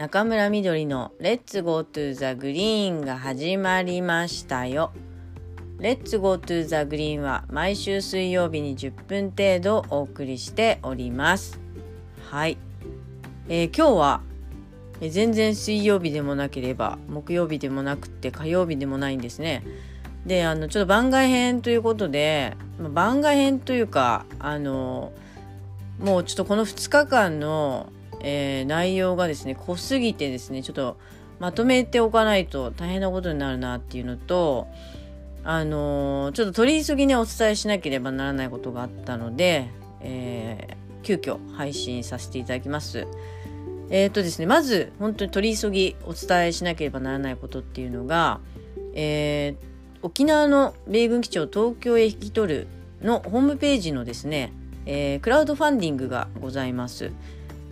中村みどりの Let's Go to the Green が始まりましたよ。 Let's Go to the Green は毎週水曜日に10分程度お送りしております。はい。えー、今日は、え、全然水曜日でもなければ木曜日でもなくて火曜日でもないんですね。で、あの、ちょっと番外編ということで、まあ、番外編というか、あの、もうちょっとこの2日間のえー、内容がですね濃すぎてですねちょっとまとめておかないと大変なことになるなっていうのとあのー、ちょっと取り急ぎにお伝えしなければならないことがあったので、えー、急遽配信させていただきます。えっ、ー、とですねまず本当に取り急ぎお伝えしなければならないことっていうのが、えー、沖縄の米軍基地を東京へ引き取るのホームページのですね、えー、クラウドファンディングがございます。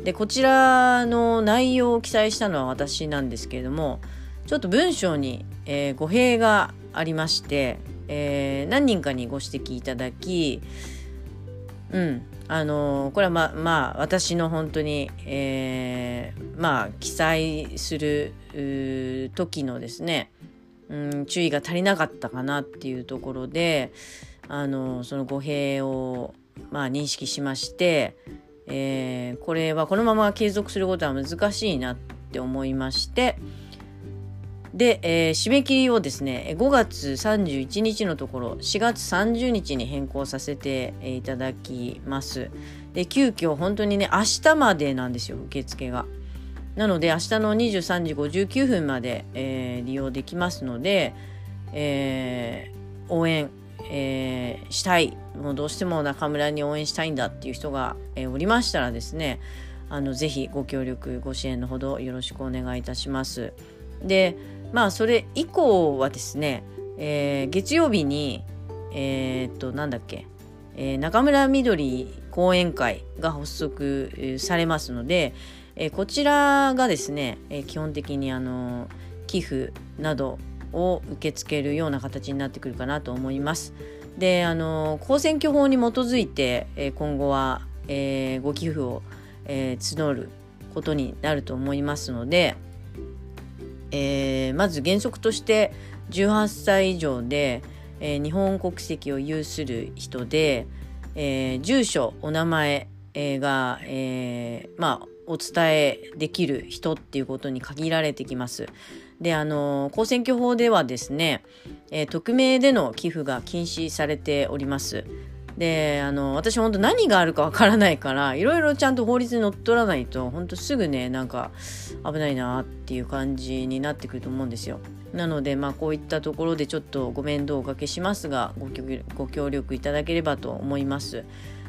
でこちらの内容を記載したのは私なんですけれどもちょっと文章に、えー、語弊がありまして、えー、何人かにご指摘いただきうんあのー、これはままあ私の本当に、えー、まあ記載する時のですね、うん、注意が足りなかったかなっていうところであのその語弊をまあ認識しましてえー、これはこのまま継続することは難しいなって思いましてで、えー、締め切りをですね5月31日のところ4月30日に変更させていただきます。で急遽本当にね明日までなんですよ受付が。なので明日の23時59分まで、えー、利用できますので、えー、応援えー、したいもうどうしても中村に応援したいんだっていう人が、えー、おりましたらですねあのぜひご協力ご支援のほどよろしくお願いいたします。でまあそれ以降はですね、えー、月曜日にえー、っとなんだっけ、えー、中村みどり講演会が発足されますので、えー、こちらがですね、えー、基本的にあの寄付などを受け付けるような形になってくるかなと思います。であの公選挙法に基づいて、今後は、えー、ご寄付を、えー、募ることになると思いますので、えー、まず原則として18歳以上で、え、日本国籍を有する人で、え、住所お名前、が、え、まあお伝えできる人っていうことに限られてきます。であの公選挙法ではですね、えー、匿名での寄付が禁止されております。であの私本当何があるかわからないからいろいろちゃんと法律にのっとらないと本当すぐねなんか危ないなっていう感じになってくると思うんですよ。なのでまあこういったところでちょっとご面倒をおかけしますがご協力いただければと思います。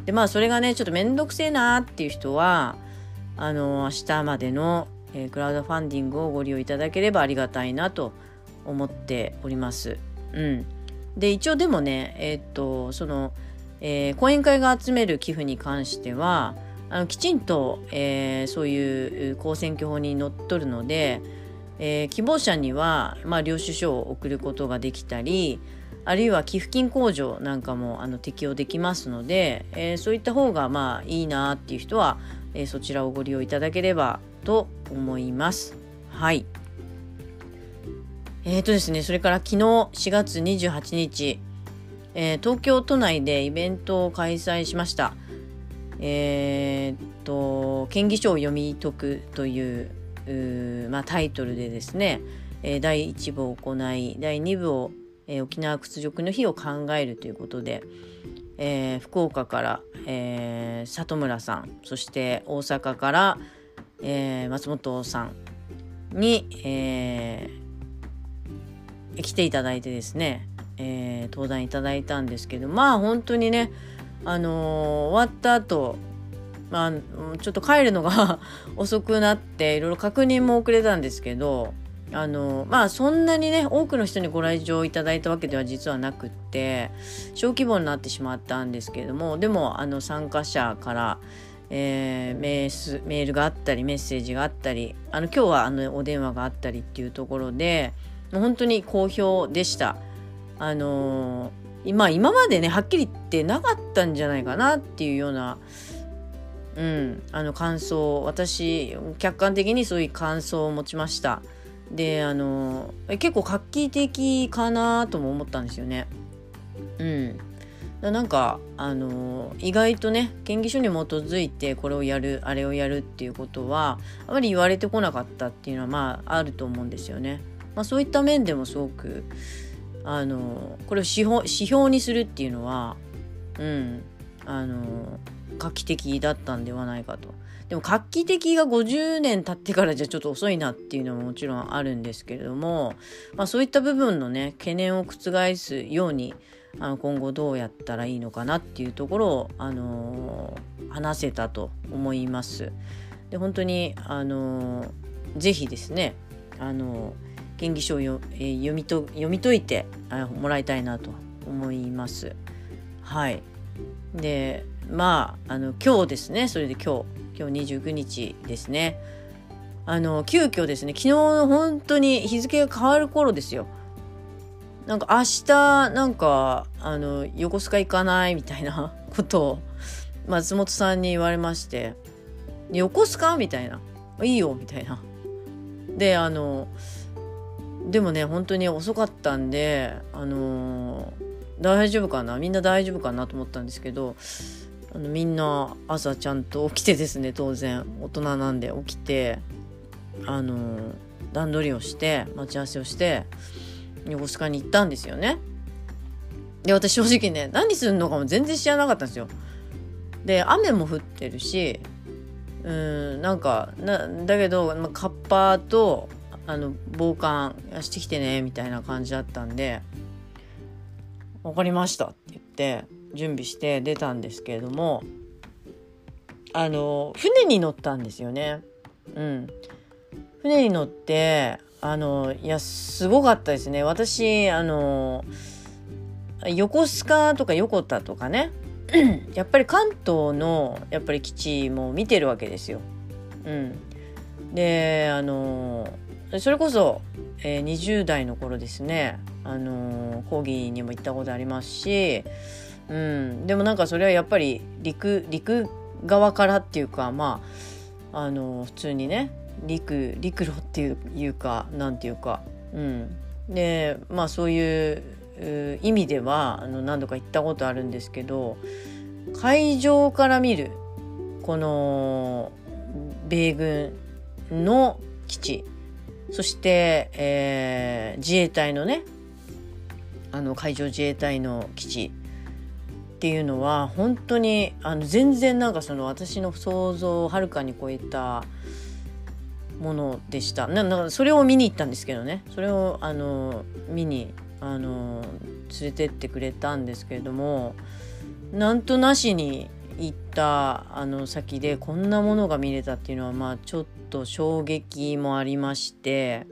でまあそれがねちょっと面倒くせえなっていう人はあの明日までのえー、クラウドファンディングをご利用いただければありがたいなと思っております。うん、で一応でもねえー、っとその、えー、講演会が集める寄付に関してはあのきちんと、えー、そういう公選挙法にのっとるので、えー、希望者には、まあ、領収書を送ることができたりあるいは寄付金控除なんかもあの適用できますので、えー、そういった方がまあいいなっていう人は、えー、そちらをご利用いただければと思います。はい。えーとですね、それから昨日4月28日、えー、東京都内でイベントを開催しました。えー、と、県議書を読み解くというまあ、タイトルでですね、えー、第1部を行い、第2部を、えー、沖縄屈辱の日を考えるということで、えー、福岡から、え、里村さん、そして大阪から、えー、松本さんに、えー、来ていただいてですね、えー、登壇いただいたんですけどまあ本当にねあのー、終わった後まあちょっと帰るのが 遅くなっていろいろ確認も遅れたんですけどあのまあそんなにね多くの人にご来場いただいたわけでは実はなくって小規模になってしまったんですけれどもでもあの参加者からえー、メースメールがあったりメッセージがあったりあの今日はあのお電話があったりっていうところでもう本当に好評でした。あのー、今今までねはっきり言ってなかったんじゃないかなっていうような、うん、あの感想私客観的にそういう感想を持ちました。であの結構画期的かなとも思ったんですよね。うん。なんかあの意外とね県議書に基づいてこれをやるあれをやるっていうことはあまり言われてこなかったっていうのはまああると思うんですよね。まあ、そういった面でもすごくあのこれを指標指標にするっていうのはうんあの画期的だったんではないかと。でも画期的が50年経ってからじゃちょっと遅いなっていうのももちろんあるんですけれども、まあ、そういった部分のね懸念を覆すようにあの今後どうやったらいいのかなっていうところを、あのー、話せたと思います。で本当に、あのー、ぜひですね、あのー、県議書を、えー、読みと読み解いてあもらいたいなと思います。はい。でまああの今日ですねそれで今日今日29日ですねあの急遽ですね昨日本当に日付が変わる頃ですよなんか明日なんかあの横須賀行かないみたいな ことを松本さんに言われまして「横須賀?」みたいな「いいよ」みたいな。であのでもね本当に遅かったんであの大丈夫かな？みんな大丈夫かな？と思ったんですけどあのみんな朝ちゃんと起きてですね当然大人なんで起きてあの段取りをして待ち合わせをして横須賀に行ったんですよね。で私正直ね何するのかも全然知らなかったんですよ。で雨も降ってるしうんなんかなだけど、まあ、カッパーとあの防寒してきてねみたいな感じだったんで「分かりました」って言って準備して出たんですけれどもあの船に乗ったんですよね。うん、船に乗ってあのいやすごかったですね私あの横須賀とか横田とかね やっぱり関東のやっぱり基地も見てるわけですよ。うん、であのそれこそ、えー、20代の頃ですねあの講義にも行ったことありますし、うん、でもなんかそれはやっぱり陸陸側からっていうかまああの普通にね陸陸路っていうかなんていうか、うん、でまあそういう意味ではあの何度か行ったことあるんですけど海上から見るこの米軍の基地そして、えー、自衛隊のねあの海上自衛隊の基地っていうのは本当にあの全然なんかその私の想像をはるかに超えたものでした。ななそれを見に行ったんですけどね。それをあの見にあの連れてってくれたんですけれどもなんとなしに行ったあの先でこんなものが見れたっていうのはまあちょっと衝撃もありまして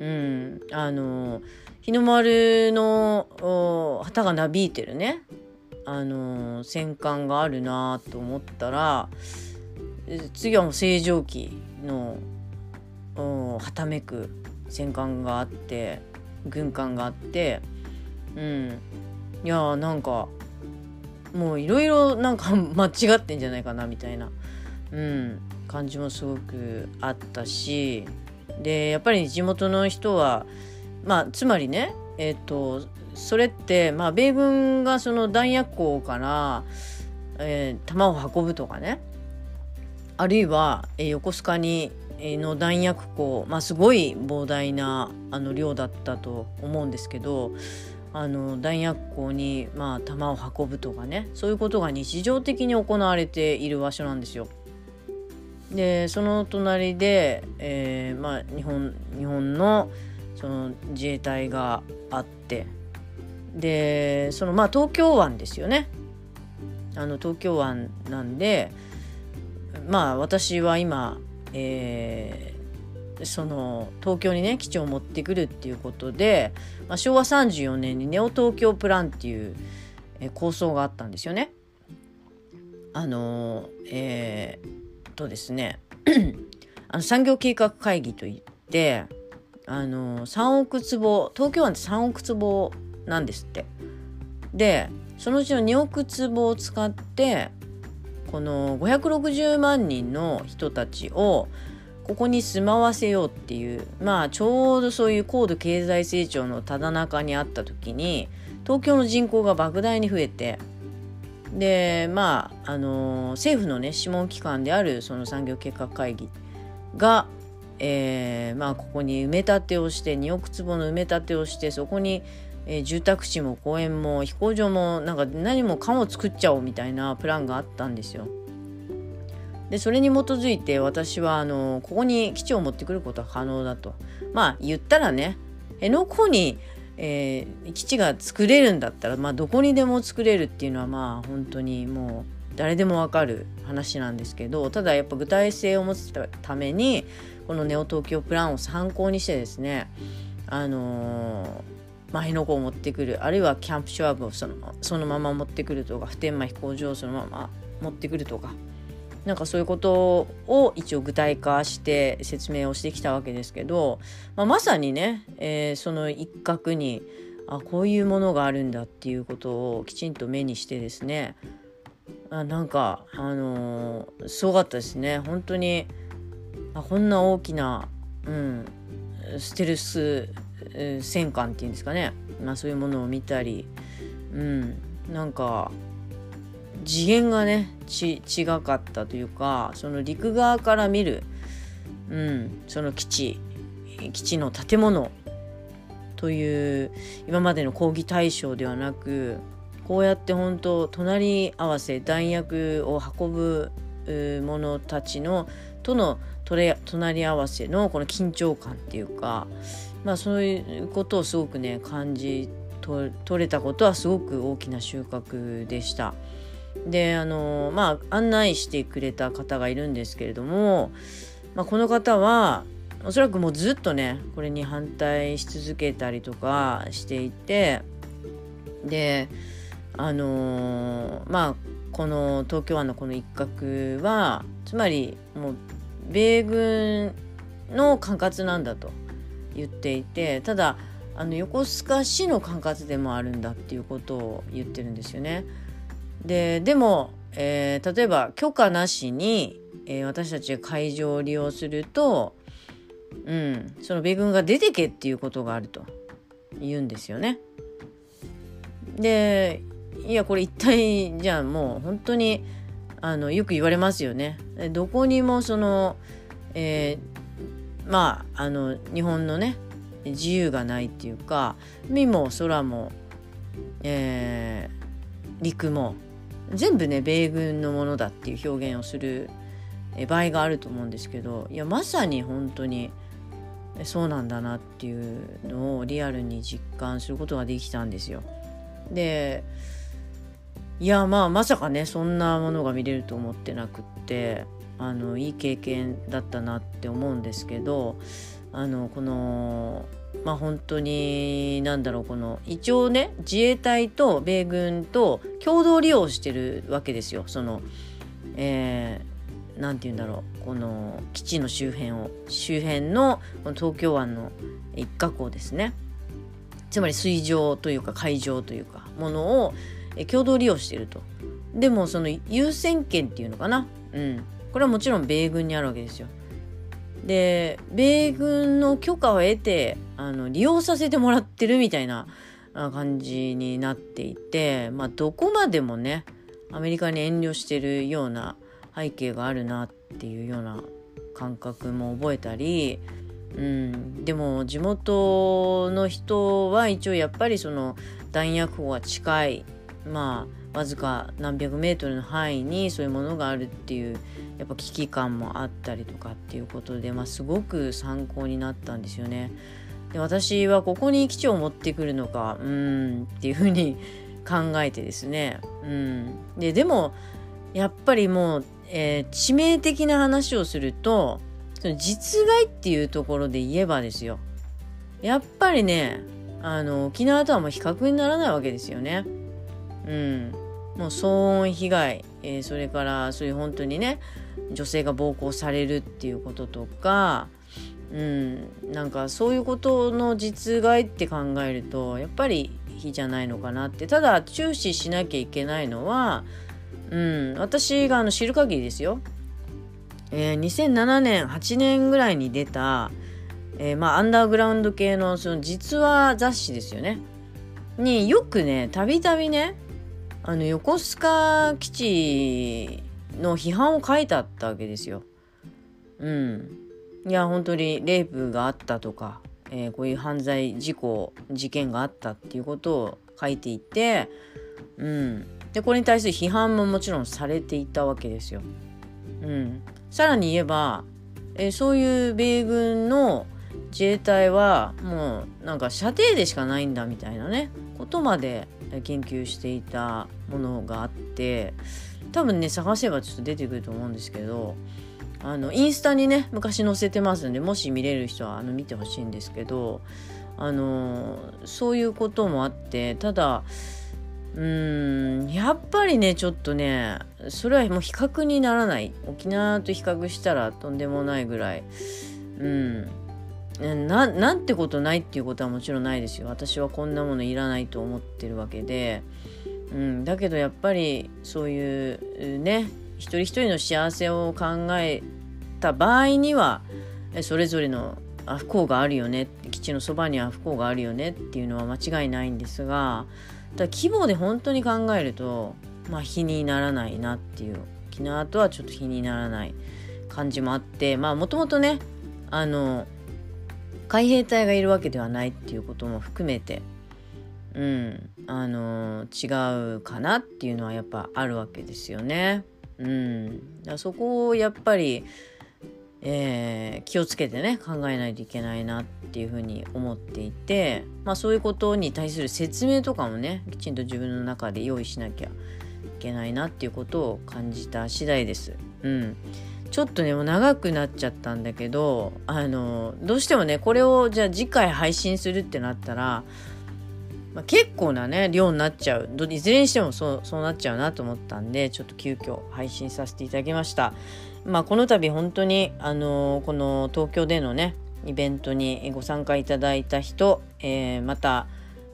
うんあの日の丸の旗がなびいてるね。あの戦艦があるなと思ったら次はもう星条旗のはためく戦艦があって軍艦があってうん。いやーなんかもういろいろなんか 間違ってんじゃないかなみたいな、うん、感じもすごくあったしでやっぱり地元の人はまあつまりねえっ、ー、とそれってまあ米軍がその弾薬庫から、えー、弾を運ぶとかねあるいは、えー、横須賀にの弾薬庫、まあ、すごい膨大なあの量だったと思うんですけどあの弾薬庫に、まあ、弾を運ぶとかねそういうことが日常的に行われている場所なんですよ。でその隣で、えーまあ、日本日本のその自衛隊があってでそのまあ東京湾ですよね。あの東京湾なんでまあ私は今えー、その東京にね基地を持ってくるっていうことで、まあ、昭和34年にネオ東京プランっていう、えー、構想があったんですよね。あのえー、とですね あの産業計画会議といってあの3億坪東京湾って3億坪なんですって。でそのうちの2億坪を使ってこの560万人の人たちをここに住まわせようっていうまあちょうどそういう高度経済成長のただ中にあった時に東京の人口が莫大に増えてでまああの政府のね諮問機関であるその産業計画会議が、えー、まあここに埋め立てをして2億坪の埋め立てをしてそこに、えー、住宅地も公園も飛行場もなんか何もかも作っちゃおうみたいなプランがあったんですよ。でそれに基づいて私はあのここに基地を持ってくることは可能だとまあ言ったらね辺野古に、えー、基地が作れるんだったら、まあ、どこにでも作れるっていうのはまあ本当にもう誰でもわかる話なんですけどただやっぱ具体性を持つためにこのネオ東京プランを参考にしてですねあのーまあ、辺野古を持ってくるあるいはキャンプシュワブをそのそのまま持ってくるとか普天間飛行場をそのまま持ってくるとかなんかそういうことを一応具体化して説明をしてきたわけですけど、まあ、まさにね、えー、その一角にあこういうものがあるんだっていうことをきちんと目にしてですねあなんかあのー、すごかったですね。本当にあこんな大きな、うん、ステルス戦艦っていうんですかね、まあ、そういうものを見たり、うん、なんか次元がねち違かったというかその陸側から見る、うん、その基地基地の建物という今までの抗議対象ではなくこうやって本当隣り合わせ弾薬を運ぶ者たちのとの隣り合わせのこの緊張感っていうかまあそういうことをすごくね感じ取れたことはすごく大きな収穫でした。であのまあ案内してくれた方がいるんですけれども、まあ、この方はおそらくもうずっとねこれに反対し続けたりとかしていてであのまあこの東京湾のこの一角はつまりもう米軍の管轄なんだと言っていてただあの横須賀市の管轄でもあるんだっていうことを言ってるんですよね。ででも、えー、例えば許可なしに、えー、私たちが会場を利用すると、うん、その米軍が出てけっていうことがあると言うんですよね。でいやこれ一体じゃあもう本当にあのよく言われますよね。どこにもその、えー、まああの日本のね自由がないっていうか海も空も、えー、陸も全部ね米軍のものだっていう表現をする場合があると思うんですけどいやまさに本当にそうなんだなっていうのをリアルに実感することができたんですよ。でいやまあまさかねそんなものが見れると思ってなくってあのいい経験だったなって思うんですけどあのこのまあ本当に何だろうこの一応ね自衛隊と米軍と共同利用してるわけですよ。そのえー、なんて言うんだろうこの基地の周辺を周辺のこの東京湾の一角をですねつまり水上というか海上というかものを共同利用していると。でもその優先権っていうのかな。うん。これはもちろん米軍にあるわけですよ。で米軍の許可を得てあの利用させてもらってるみたいな感じになっていてまあどこまでもねアメリカに遠慮してるような背景があるなっていうような感覚も覚えたり、うん、でも地元の人は一応やっぱりその弾薬庫が近いまあわずか何百メートルの範囲にそういうものがあるっていうやっぱ危機感もあったりとかっていうことで、まあ、すごく参考になったんですよね。で私はここに基地を持ってくるのかうんっていうふうに考えてですね、うん、ででもやっぱりもう、えー、致命的な話をするとその実害っていうところで言えばですよやっぱりねあの沖縄とはもう比較にならないわけですよね。うん、もう騒音被害、えー、それからそういう本当にね女性が暴行されるっていうこととか、うん、なんかそういうことの実害って考えるとやっぱり非じゃないのかなって。ただ注視しなきゃいけないのはうん、私があの知る限りですよ、えー、2007年8年ぐらいに出た、えー、まあアンダーグラウンド系のその実話雑誌ですよね。によくねたびたびねあの横須賀基地の批判を書いてあったわけですよ。うん。いや本当にレイプがあったとか、えー、こういう犯罪事故事件があったっていうことを書いていて、うん、でこれに対する批判ももちろんされていたわけですよ。うん、さらに言えば、えー、そういう米軍の自衛隊はもうなんか射程でしかないんだみたいなねことまで研究していたものがあって多分ね探せばちょっと出てくると思うんですけどあのインスタにね昔載せてますんでもし見れる人はあの見てほしいんですけどあのそういうこともあってただうーんやっぱりねちょっとねそれはもう比較にならない。沖縄と比較したらとんでもないぐらい。うん。ななんてことないっていうことはもちろんないですよ。私はこんなものいらないと思ってるわけで、うん、だけどやっぱりそういうね一人一人の幸せを考えた場合にはそれぞれの不幸があるよね基地のそばには不幸があるよねっていうのは間違いないんですがただ規模で本当に考えるとまあ比にならないなっていう沖縄とはちょっと比にならない感じもあってまあもともとねあの海兵隊がいるわけではないっていうことも含めてうんあの違うかなっていうのはやっぱあるわけですよね。うん、だそこをやっぱり、えー、気をつけてね考えないといけないなっていうふうに思っていて、まあ、そういうことに対する説明とかもねきちんと自分の中で用意しなきゃいけないなっていうことを感じた次第です。うんちょっとねもう長くなっちゃったんだけどあのどうしてもねこれをじゃあ次回配信するってなったら、まあ、結構なね量になっちゃういずれにしてもそうそうなっちゃうなと思ったんでちょっと急遽配信させていただきました。まあ、この度本当にあのこの東京でのねイベントにご参加いただいた人、えー、また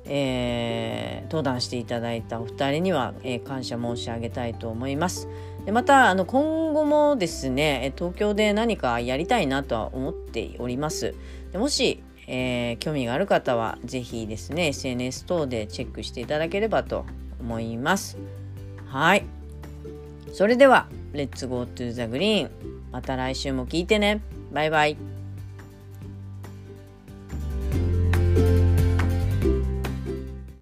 えー、登壇していただいたお二人には、えー、感謝申し上げたいと思います。でまたあの今後もですね東京で何かやりたいなとは思っております。でもし、えー、興味がある方は是非ですね SNS 等でチェックしていただければと思います。はい。それでは、レッツゴートゥーザグリーン。また来週も聞いてね。バイバイ。